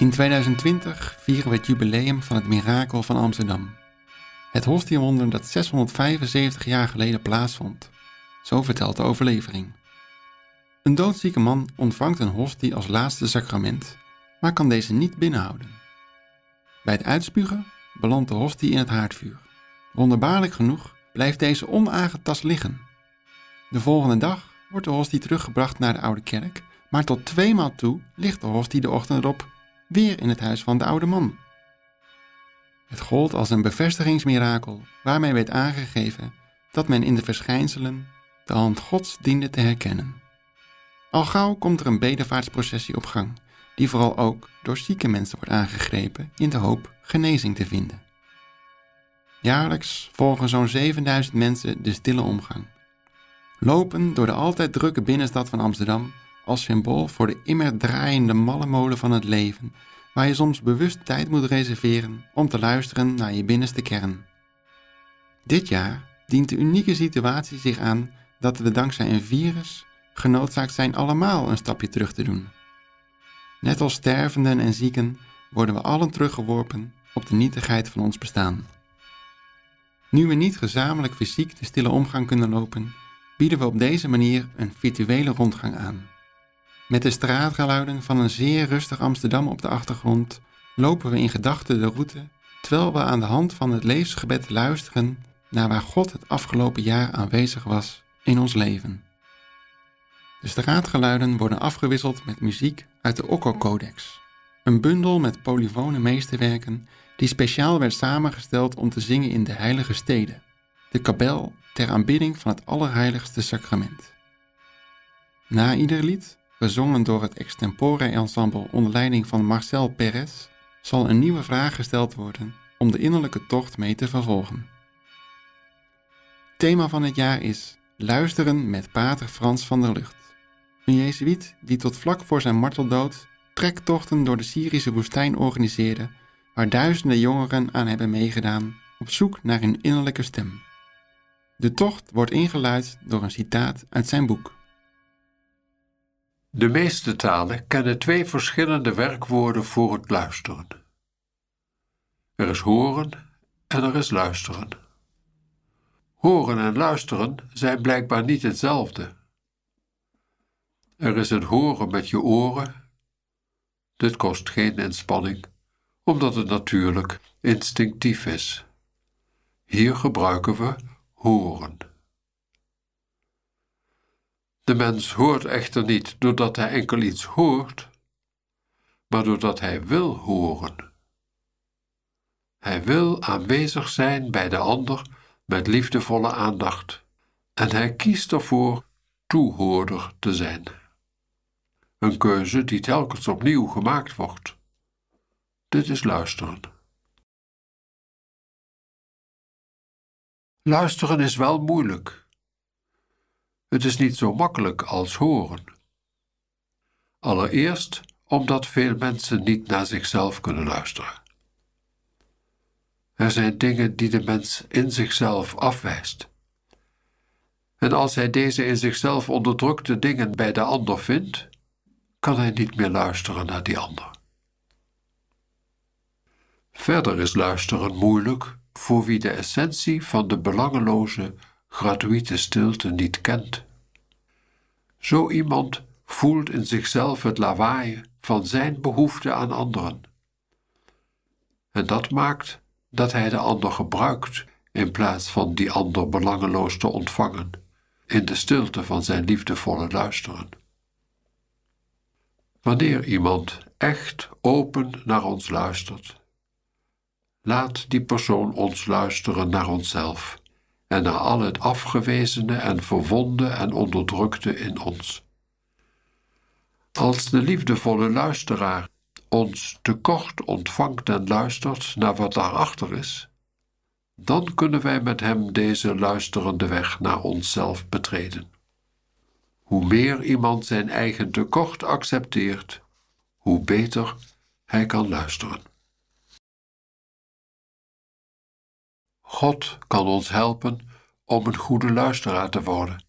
In 2020 vieren we het jubileum van het mirakel van Amsterdam. Het hostiewonder dat 675 jaar geleden plaatsvond. Zo vertelt de overlevering. Een doodzieke man ontvangt een hostie als laatste sacrament, maar kan deze niet binnenhouden. Bij het uitspugen belandt de hostie in het haardvuur. Wonderbaarlijk genoeg blijft deze onaangetast liggen. De volgende dag wordt de hostie teruggebracht naar de oude kerk, maar tot tweemaal toe ligt de hostie de ochtend erop weer in het huis van de oude man. Het gold als een bevestigingsmirakel waarmee werd aangegeven dat men in de verschijnselen de hand Gods diende te herkennen. Al gauw komt er een bedevaartsprocessie op gang, die vooral ook door zieke mensen wordt aangegrepen in de hoop genezing te vinden. Jaarlijks volgen zo'n 7000 mensen de stille omgang. Lopen door de altijd drukke binnenstad van Amsterdam als symbool voor de immer draaiende malle molen van het leven, waar je soms bewust tijd moet reserveren om te luisteren naar je binnenste kern. Dit jaar dient de unieke situatie zich aan dat we dankzij een virus genoodzaakt zijn allemaal een stapje terug te doen. Net als stervenden en zieken worden we allen teruggeworpen op de nietigheid van ons bestaan. Nu we niet gezamenlijk fysiek de stille omgang kunnen lopen, bieden we op deze manier een virtuele rondgang aan. Met de straatgeluiden van een zeer rustig Amsterdam op de achtergrond lopen we in gedachten de route, terwijl we aan de hand van het levensgebed luisteren naar waar God het afgelopen jaar aanwezig was in ons leven. De straatgeluiden worden afgewisseld met muziek uit de Okko-codex, een bundel met polyfone meesterwerken die speciaal werd samengesteld om te zingen in de heilige steden, de kabel ter aanbidding van het Allerheiligste Sacrament. Na ieder lied, gezongen door het extempore ensemble onder leiding van Marcel Perez, zal een nieuwe vraag gesteld worden om de innerlijke tocht mee te vervolgen. Thema van het jaar is Luisteren met Pater Frans van der Lucht. Een jezuïet die tot vlak voor zijn marteldood trektochten door de Syrische woestijn organiseerde, waar duizenden jongeren aan hebben meegedaan op zoek naar hun innerlijke stem. De tocht wordt ingeluid door een citaat uit zijn boek. De meeste talen kennen twee verschillende werkwoorden voor het luisteren. Er is horen en er is luisteren. Horen en luisteren zijn blijkbaar niet hetzelfde. Er is een horen met je oren. Dit kost geen inspanning, omdat het natuurlijk instinctief is. Hier gebruiken we horen. De mens hoort echter niet doordat hij enkel iets hoort, maar doordat hij wil horen. Hij wil aanwezig zijn bij de ander met liefdevolle aandacht en hij kiest ervoor toehoorder te zijn. Een keuze die telkens opnieuw gemaakt wordt. Dit is luisteren. Luisteren is wel moeilijk. Het is niet zo makkelijk als horen. Allereerst omdat veel mensen niet naar zichzelf kunnen luisteren. Er zijn dingen die de mens in zichzelf afwijst. En als hij deze in zichzelf onderdrukte dingen bij de ander vindt, kan hij niet meer luisteren naar die ander. Verder is luisteren moeilijk voor wie de essentie van de belangeloze, gratuite stilte niet kent. Zo iemand voelt in zichzelf het lawaai van zijn behoefte aan anderen. En dat maakt dat hij de ander gebruikt in plaats van die ander belangeloos te ontvangen in de stilte van zijn liefdevolle luisteren. Wanneer iemand echt open naar ons luistert, laat die persoon ons luisteren naar onszelf en naar al het afgewezene en verwonde en onderdrukte in ons. Als de liefdevolle luisteraar ons tekort ontvangt en luistert naar wat daarachter is, dan kunnen wij met hem deze luisterende weg naar onszelf betreden. Hoe meer iemand zijn eigen tekort accepteert, hoe beter hij kan luisteren. God kan ons helpen om een goede luisteraar te worden.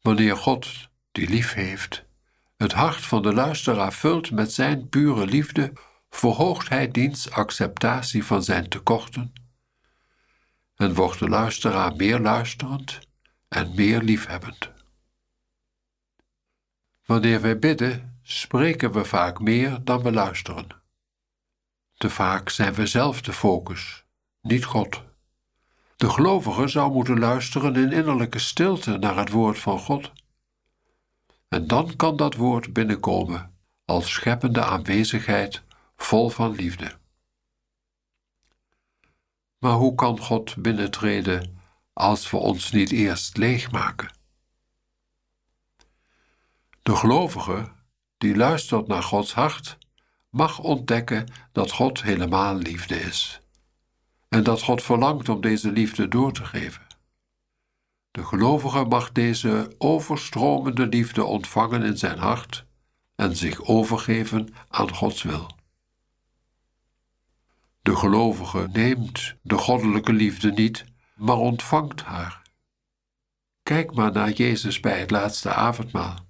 Wanneer God, die lief heeft, het hart van de luisteraar vult met zijn pure liefde, verhoogt hij diens acceptatie van zijn tekorten en wordt de luisteraar meer luisterend en meer liefhebbend. Wanneer wij bidden, spreken we vaak meer dan we luisteren. Te vaak zijn we zelf de focus, niet God. De gelovige zou moeten luisteren in innerlijke stilte naar het woord van God. En dan kan dat woord binnenkomen als scheppende aanwezigheid vol van liefde. Maar hoe kan God binnentreden als we ons niet eerst leegmaken? De gelovige die luistert naar Gods hart, mag ontdekken dat God helemaal liefde is en dat God verlangt om deze liefde door te geven. De gelovige mag deze overstromende liefde ontvangen in zijn hart en zich overgeven aan Gods wil. De gelovige neemt de goddelijke liefde niet, maar ontvangt haar. Kijk maar naar Jezus bij het laatste avondmaal.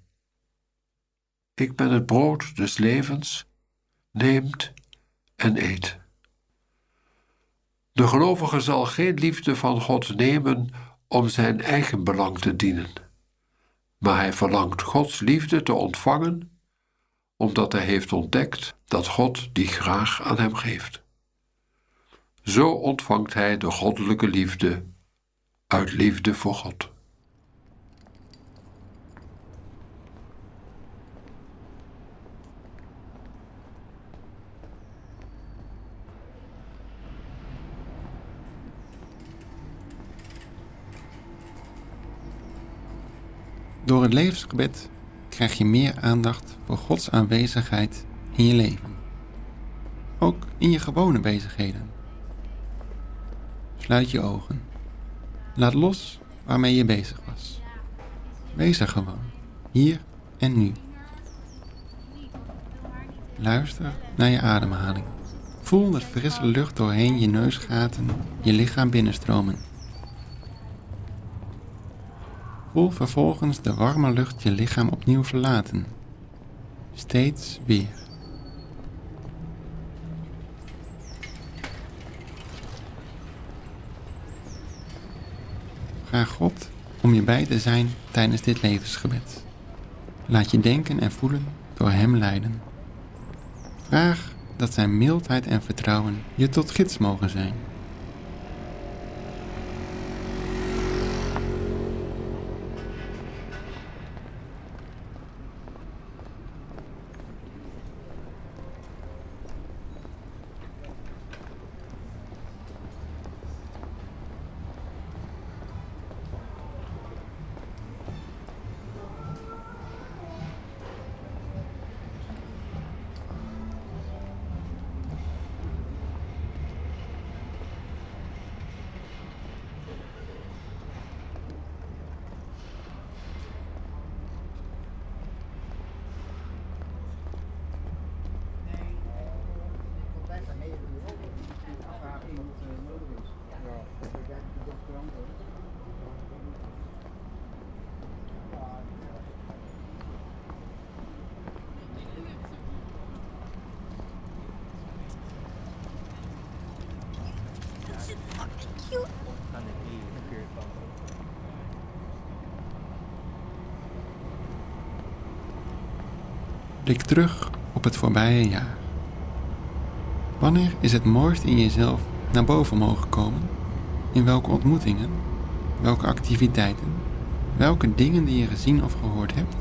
Ik ben het brood des levens, neemt en eet. De gelovige zal geen liefde van God nemen om zijn eigen belang te dienen, maar hij verlangt Gods liefde te ontvangen, omdat hij heeft ontdekt dat God die graag aan hem geeft. Zo ontvangt hij de goddelijke liefde uit liefde voor God. Door het levensgebed krijg je meer aandacht voor Gods aanwezigheid in je leven. Ook in je gewone bezigheden. Sluit je ogen. Laat los waarmee je bezig was. Wees er gewoon, hier en nu. Luister naar je ademhaling. Voel de frisse lucht doorheen je neusgaten je lichaam binnenstromen. Voel vervolgens de warme lucht je lichaam opnieuw verlaten. Steeds weer. Vraag God om je bij te zijn tijdens dit levensgebed. Laat je denken en voelen door Hem leiden. Vraag dat Zijn mildheid en vertrouwen je tot gids mogen zijn. Blik terug op het voorbije jaar. Wanneer is het mooist in jezelf naar boven mogen komen? In welke ontmoetingen? Welke activiteiten? Welke dingen die je gezien of gehoord hebt?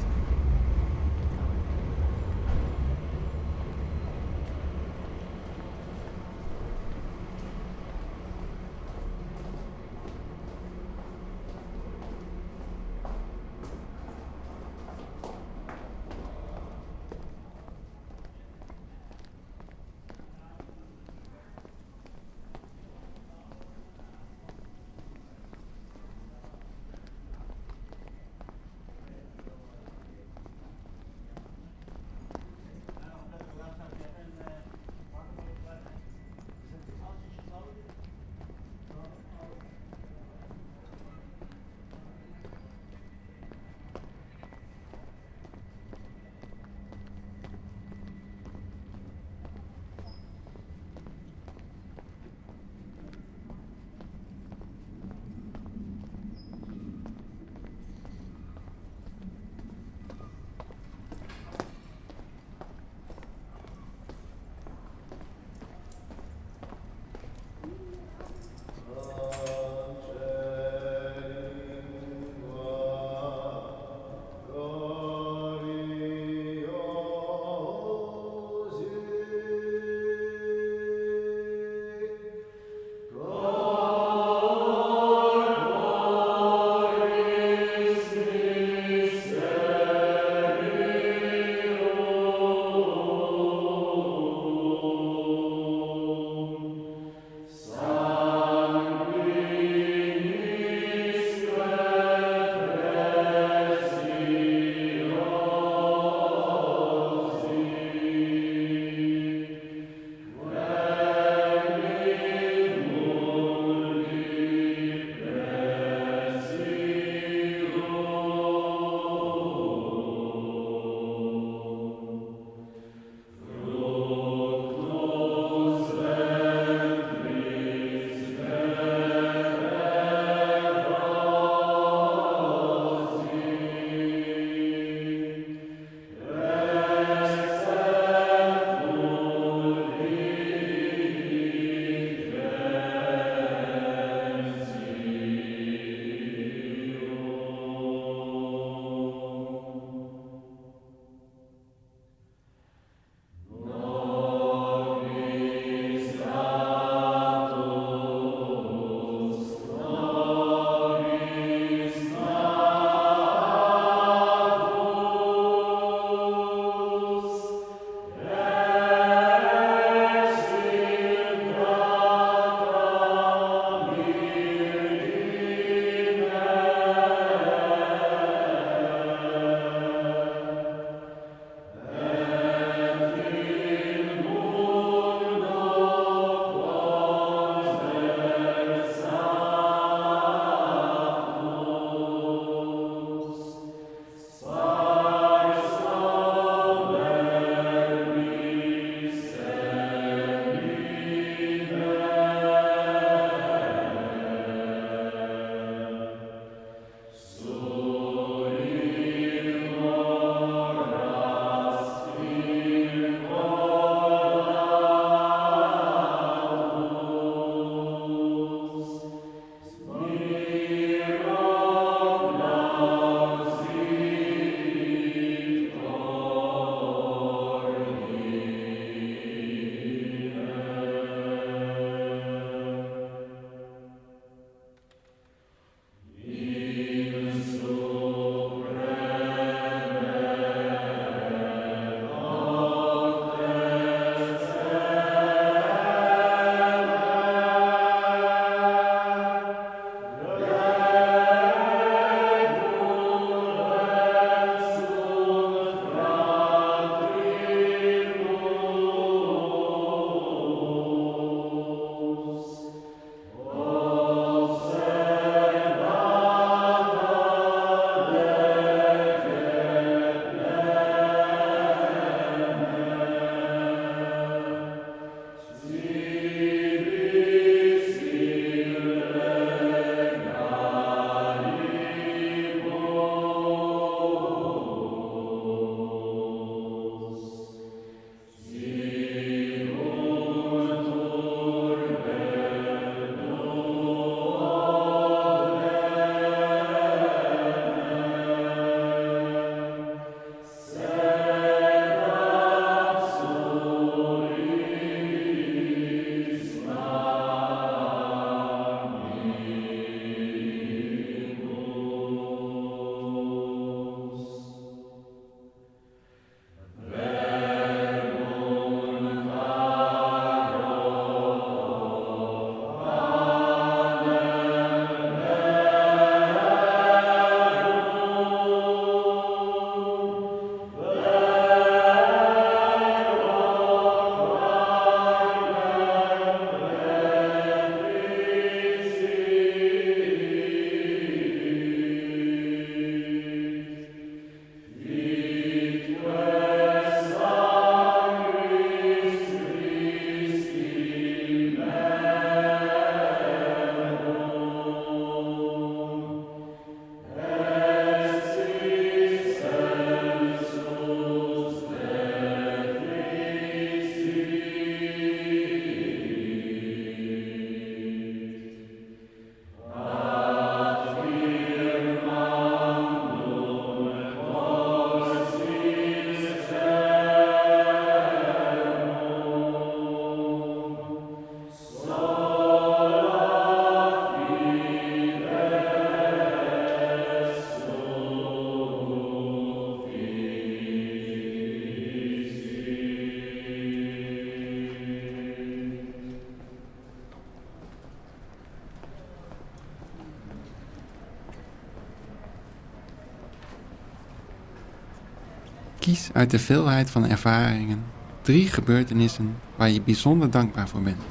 Kies uit de veelheid van ervaringen drie gebeurtenissen waar je bijzonder dankbaar voor bent.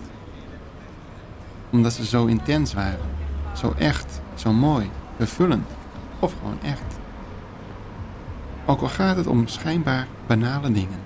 Omdat ze zo intens waren, zo echt, zo mooi, vervullend of gewoon echt. Ook al gaat het om schijnbaar banale dingen.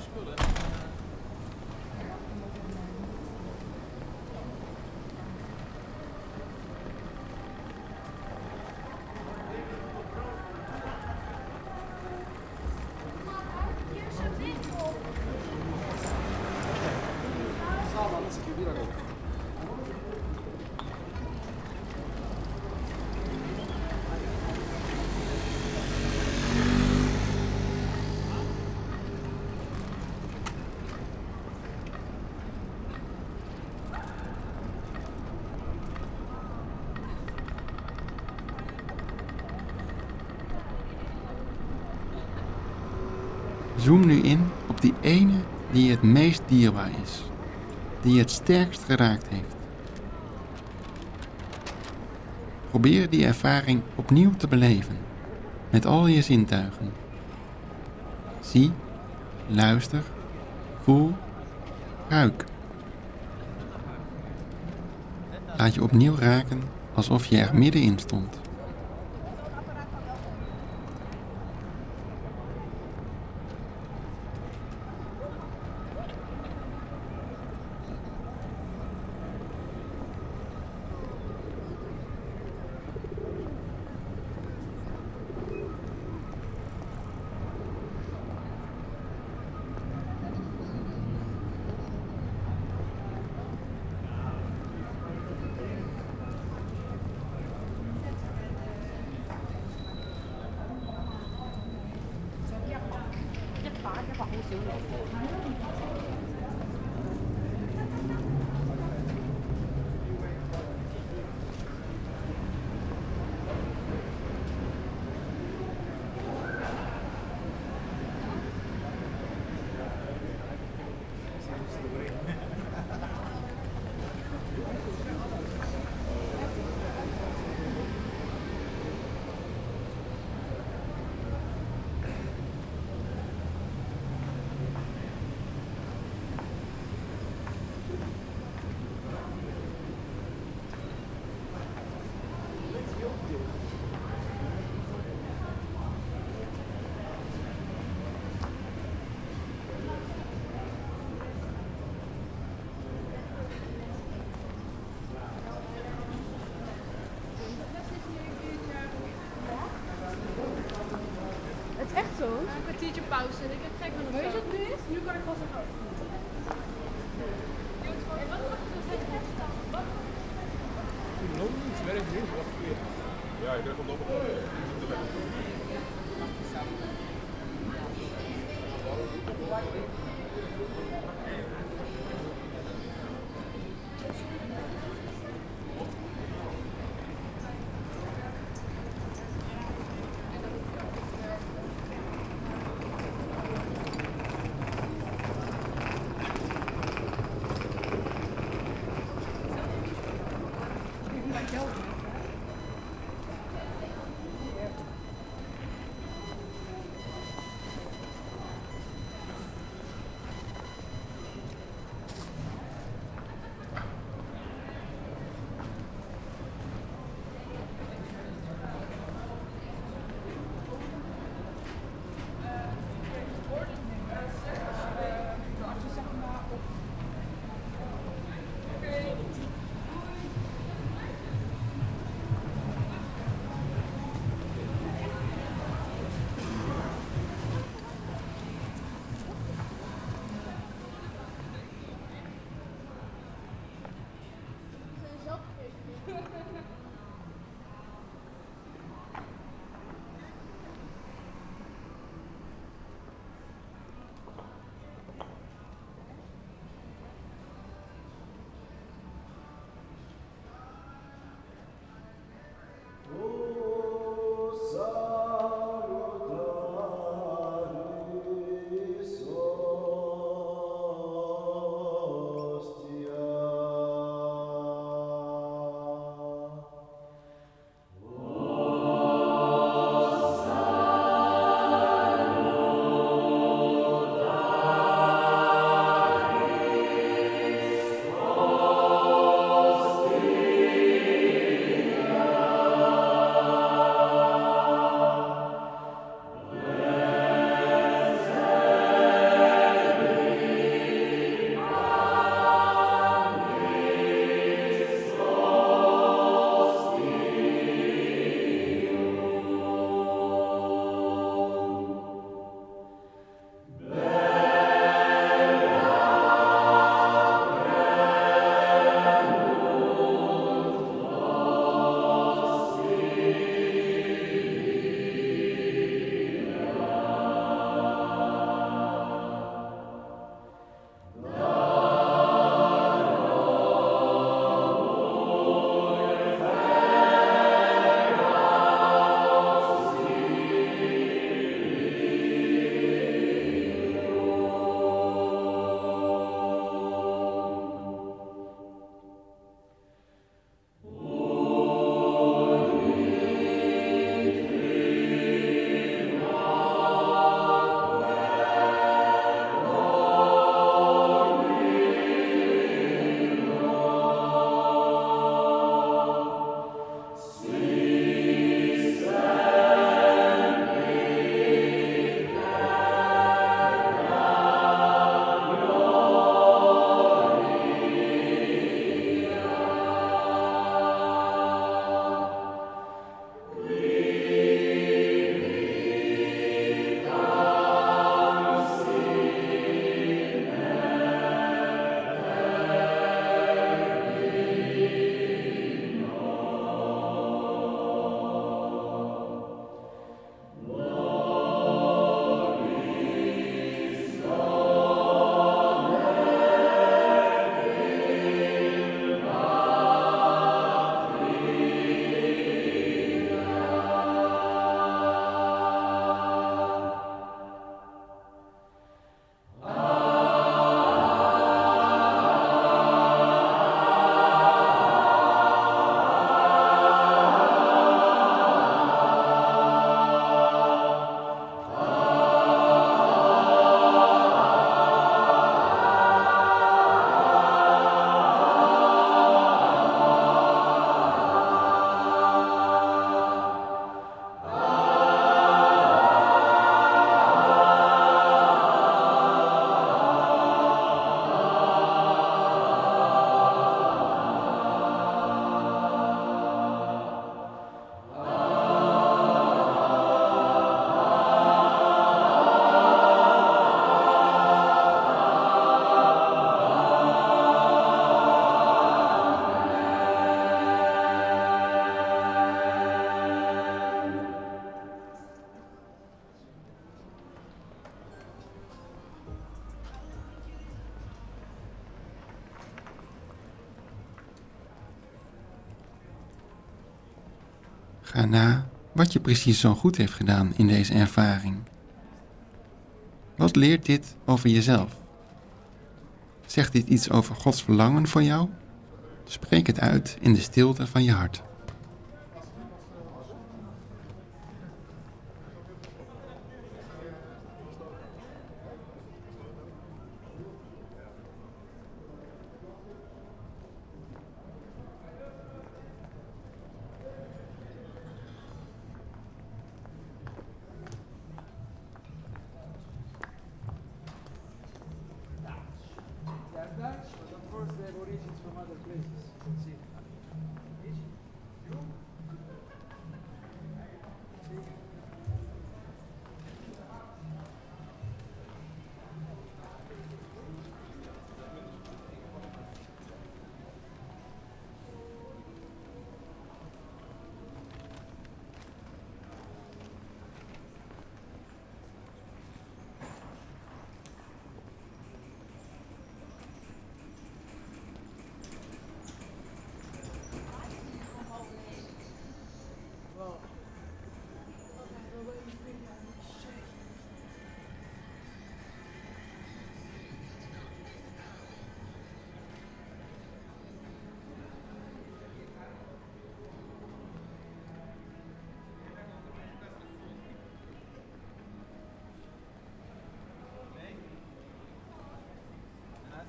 spullen. Zoom nu in op die ene die het meest dierbaar is, die het sterkst geraakt heeft. Probeer die ervaring opnieuw te beleven, met al je zintuigen. Zie, luister, voel, ruik. Laat je opnieuw raken alsof je er middenin stond. kwartiertje pauze. Ik heb gek genoeg. Weet je wat nu is? Nu kan ik pas een hoofd. Nog niets, ik wat. Ja, ik heb het een Ga na wat je precies zo goed heeft gedaan in deze ervaring. Wat leert dit over jezelf? Zegt dit iets over Gods verlangen voor jou? Spreek het uit in de stilte van je hart. Jesus.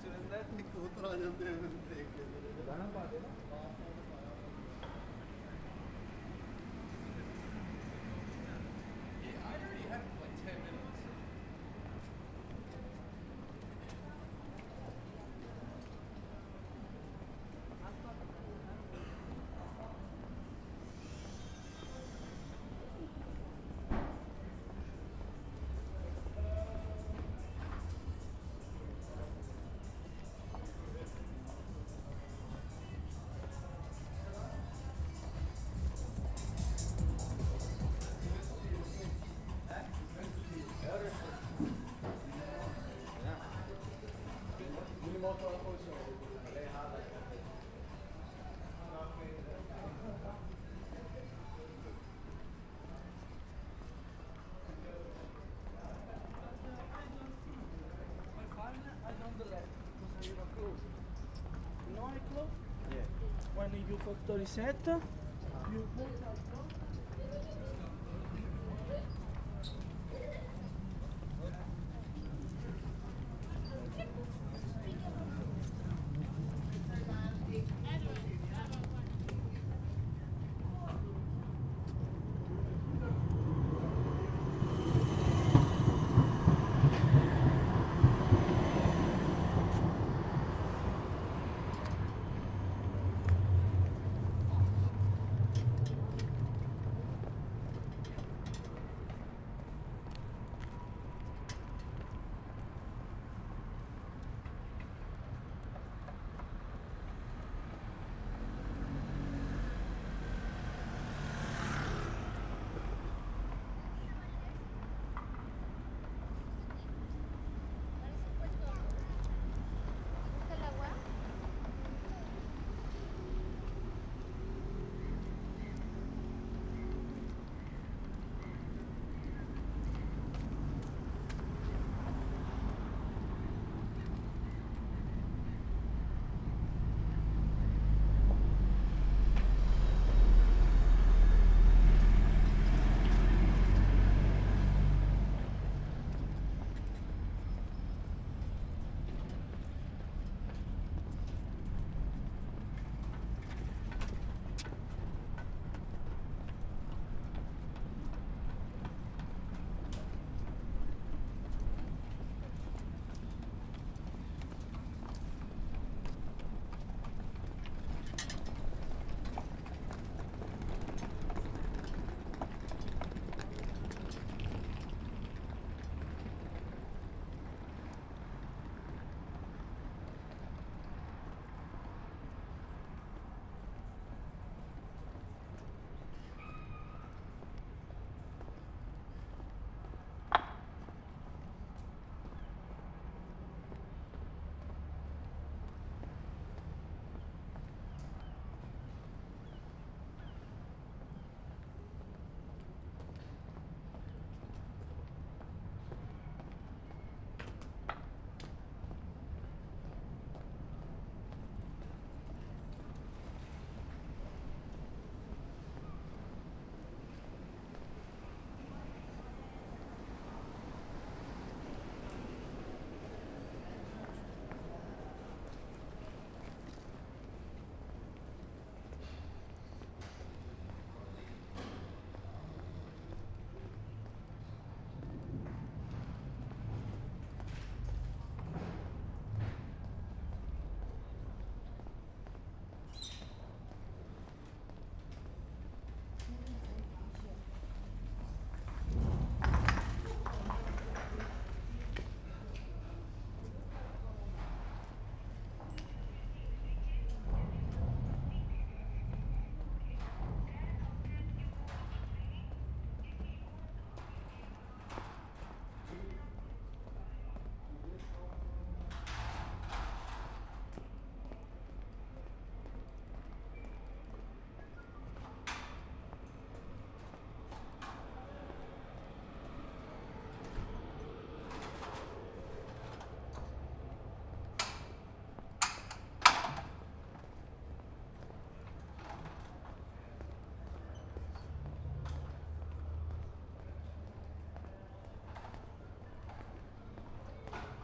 Surendra उधर आ जाते हैं देख लेते é close? When you for 37, you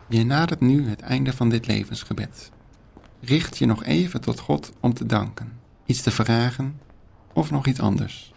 Je nadert nu het einde van dit levensgebed. Richt je nog even tot God om te danken, iets te vragen of nog iets anders.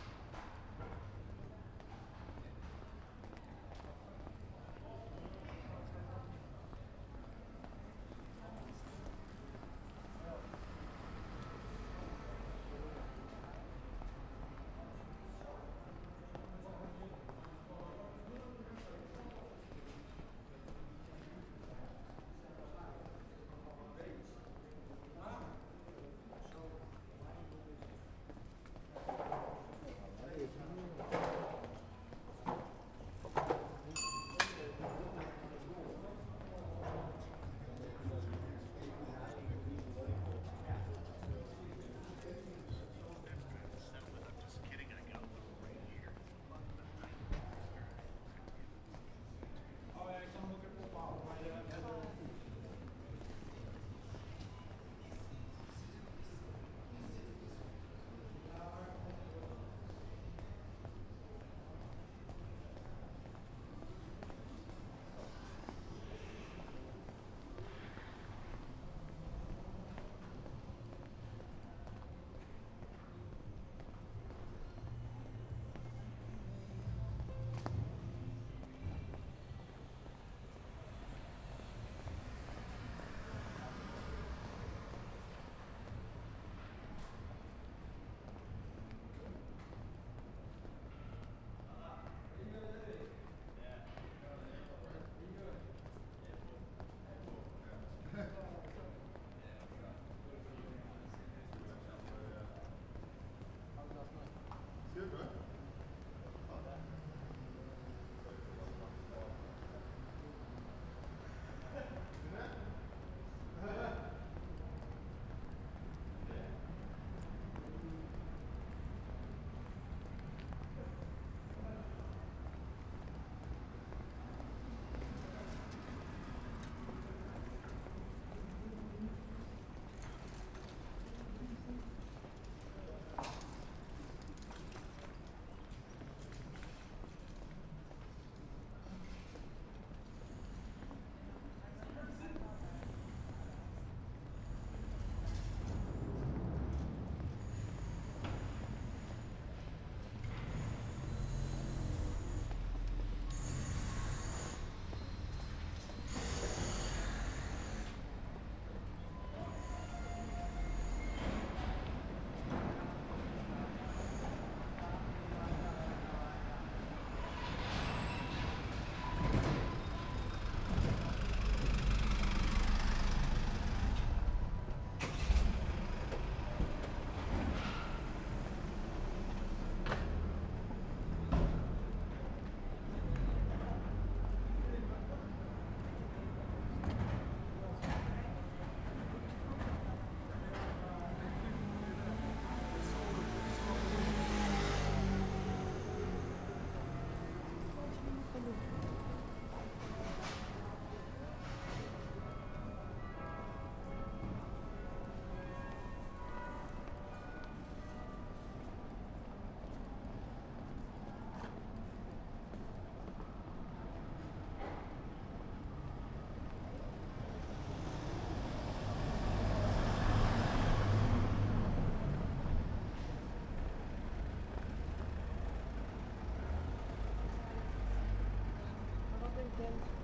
Thank you.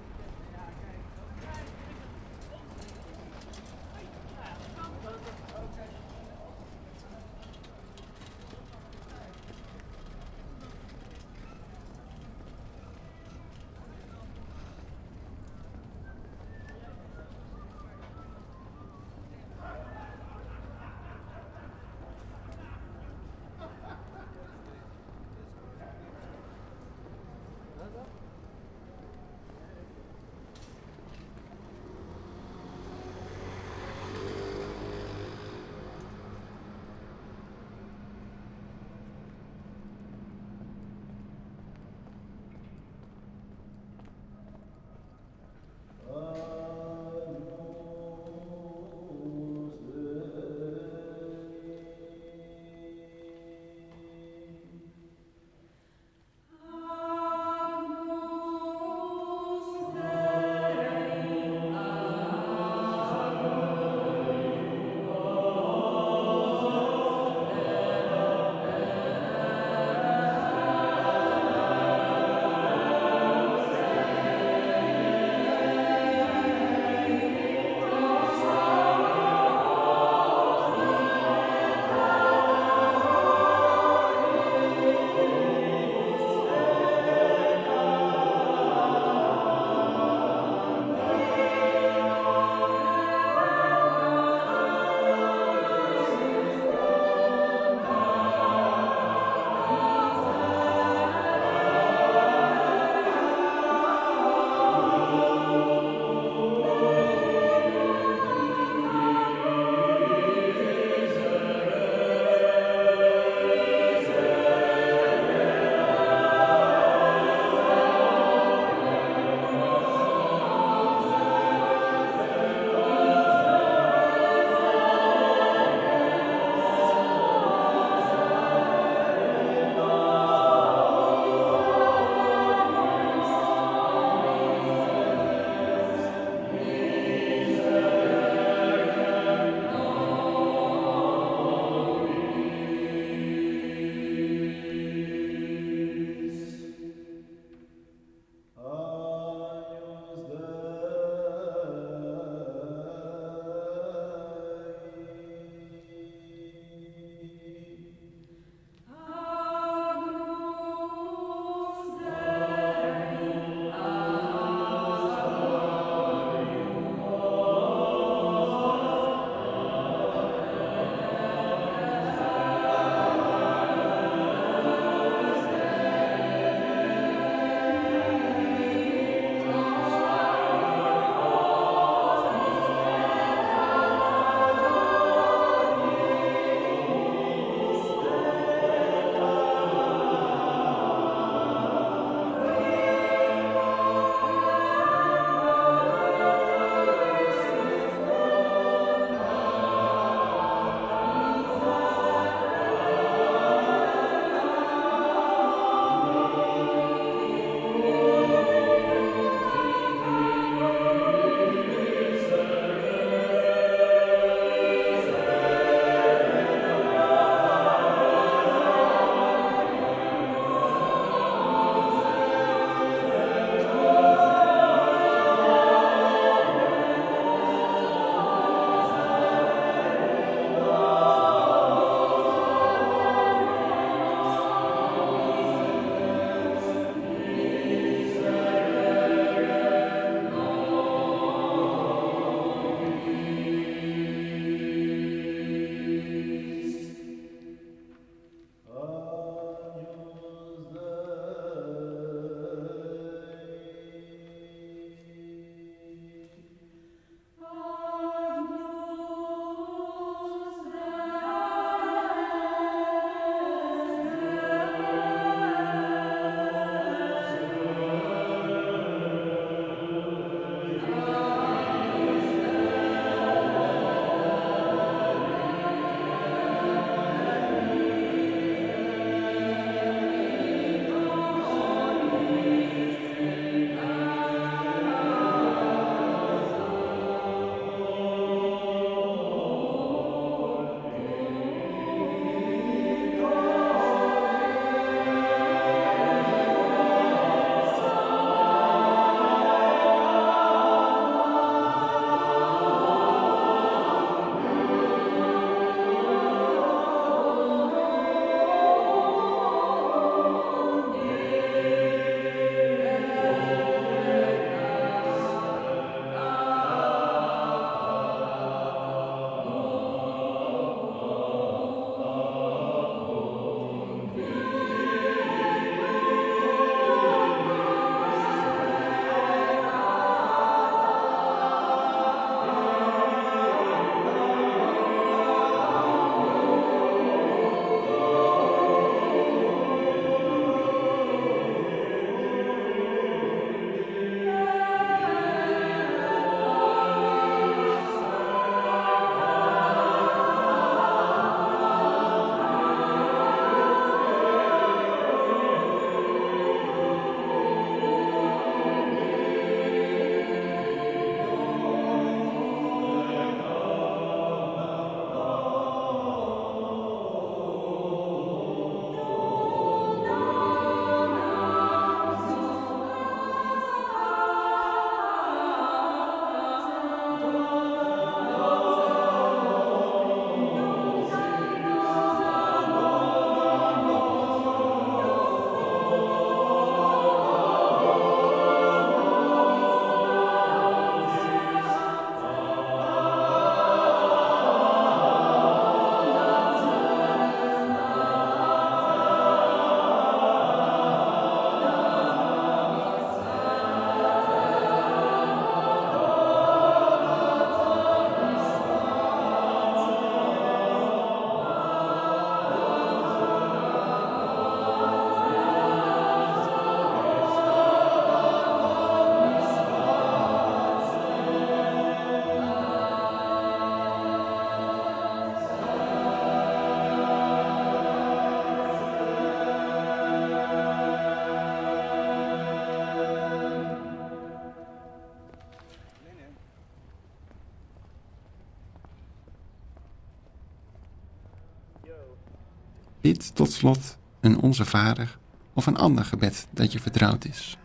Bid tot slot een Onze Vader of een ander gebed dat je vertrouwd is.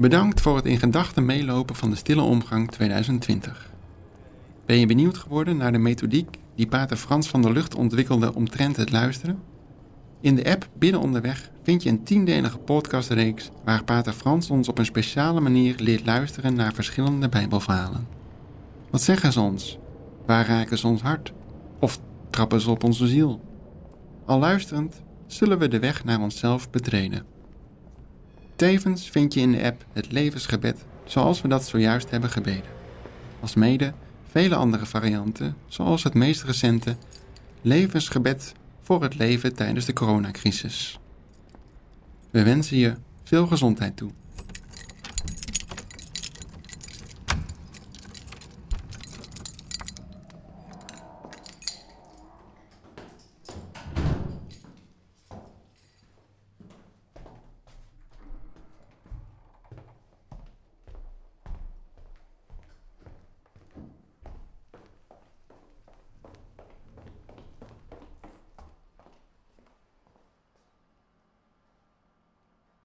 Bedankt voor het in gedachten meelopen van de Stille Omgang 2020. Ben je benieuwd geworden naar de methodiek die Pater Frans van der Lucht ontwikkelde omtrent het luisteren? In de app Binnen Onderweg vind je een tiendelige podcastreeks waar Pater Frans ons op een speciale manier leert luisteren naar verschillende Bijbelverhalen. Wat zeggen ze ons? Waar raken ze ons hart? Of trappen ze op onze ziel? Al luisterend zullen we de weg naar onszelf betreden. Tevens vind je in de app het levensgebed zoals we dat zojuist hebben gebeden. Als mede vele andere varianten, zoals het meest recente levensgebed voor het leven tijdens de coronacrisis. We wensen je veel gezondheid toe.